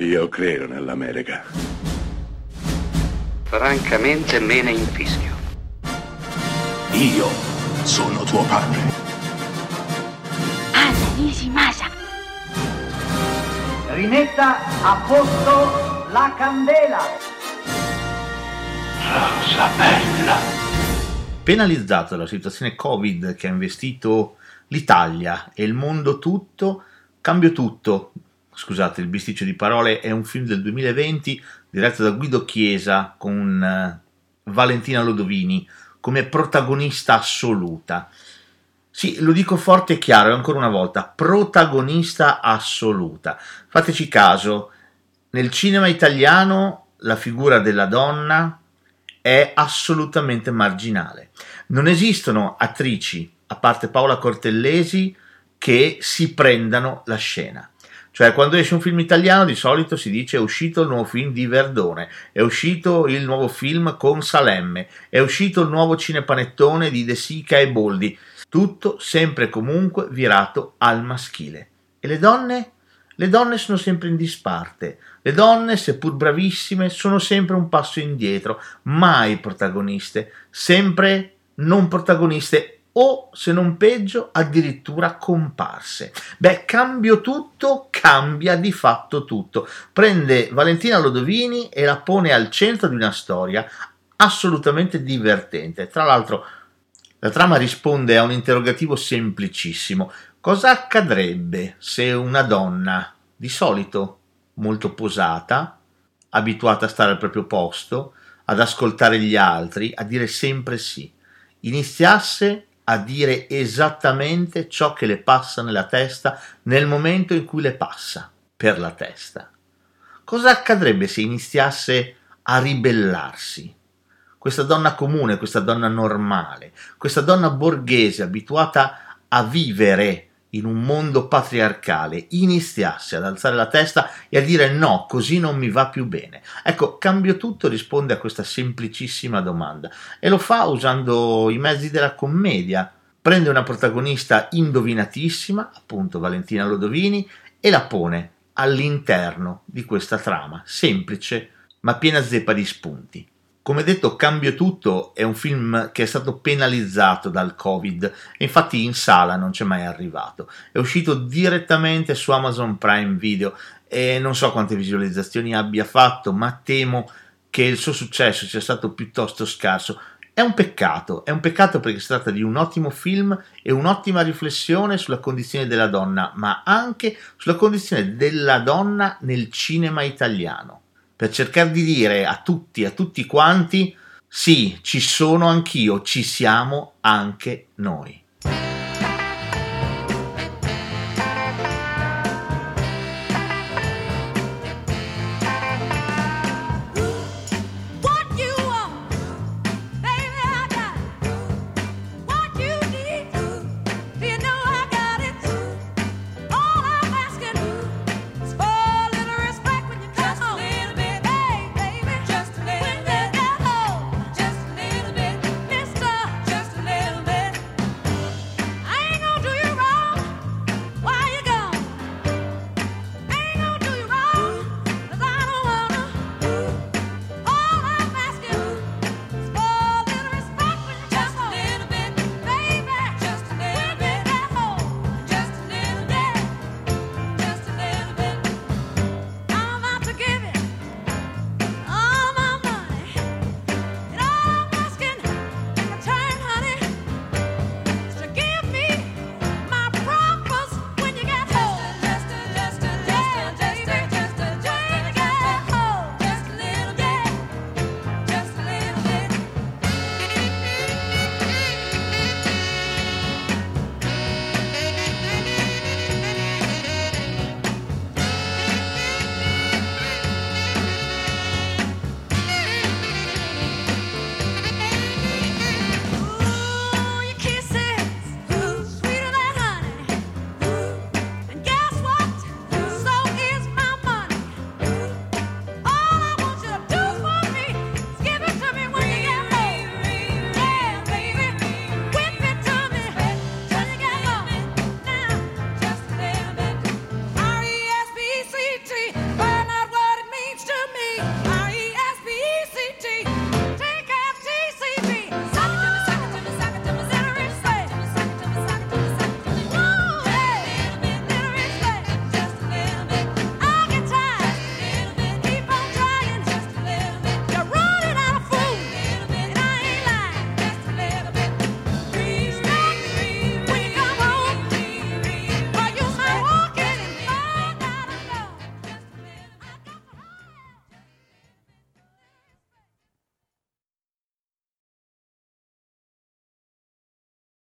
Io credo nell'America. Francamente me ne infischio. Io sono tuo padre. Anna Nishimasa. Rimetta a posto la candela. Rosa bella. Penalizzato dalla situazione Covid che ha investito l'Italia e il mondo tutto, Cambio tutto, scusate il bisticcio di parole, è un film del 2020 diretto da Guido Chiesa con uh, Valentina Lodovini come protagonista assoluta. Sì, lo dico forte e chiaro, ancora una volta, protagonista assoluta. Fateci caso, nel cinema italiano la figura della donna è assolutamente marginale. Non esistono attrici, a parte Paola Cortellesi, che si prendano la scena. Cioè, quando esce un film italiano, di solito si dice è uscito il nuovo film di Verdone, è uscito il nuovo film con Salemme, è uscito il nuovo cinepanettone di De Sica e Boldi. Tutto sempre e comunque virato al maschile. E le donne? Le donne sono sempre in disparte. Le donne, seppur bravissime, sono sempre un passo indietro, mai protagoniste, sempre non protagoniste o se non peggio addirittura comparse. Beh, cambio tutto, cambia di fatto tutto. Prende Valentina Lodovini e la pone al centro di una storia assolutamente divertente. Tra l'altro, la trama risponde a un interrogativo semplicissimo. Cosa accadrebbe se una donna, di solito molto posata, abituata a stare al proprio posto, ad ascoltare gli altri, a dire sempre sì, iniziasse a dire esattamente ciò che le passa nella testa nel momento in cui le passa per la testa. Cosa accadrebbe se iniziasse a ribellarsi? Questa donna comune, questa donna normale, questa donna borghese abituata a vivere in un mondo patriarcale iniziasse ad alzare la testa e a dire no, così non mi va più bene. Ecco, Cambio tutto risponde a questa semplicissima domanda e lo fa usando i mezzi della commedia. Prende una protagonista indovinatissima, appunto Valentina Lodovini, e la pone all'interno di questa trama, semplice ma piena zeppa di spunti. Come detto, Cambio tutto è un film che è stato penalizzato dal Covid e infatti in sala non c'è mai arrivato. È uscito direttamente su Amazon Prime Video e non so quante visualizzazioni abbia fatto, ma temo che il suo successo sia stato piuttosto scarso. È un peccato, è un peccato perché si tratta di un ottimo film e un'ottima riflessione sulla condizione della donna, ma anche sulla condizione della donna nel cinema italiano per cercare di dire a tutti, a tutti quanti, sì, ci sono anch'io, ci siamo anche noi.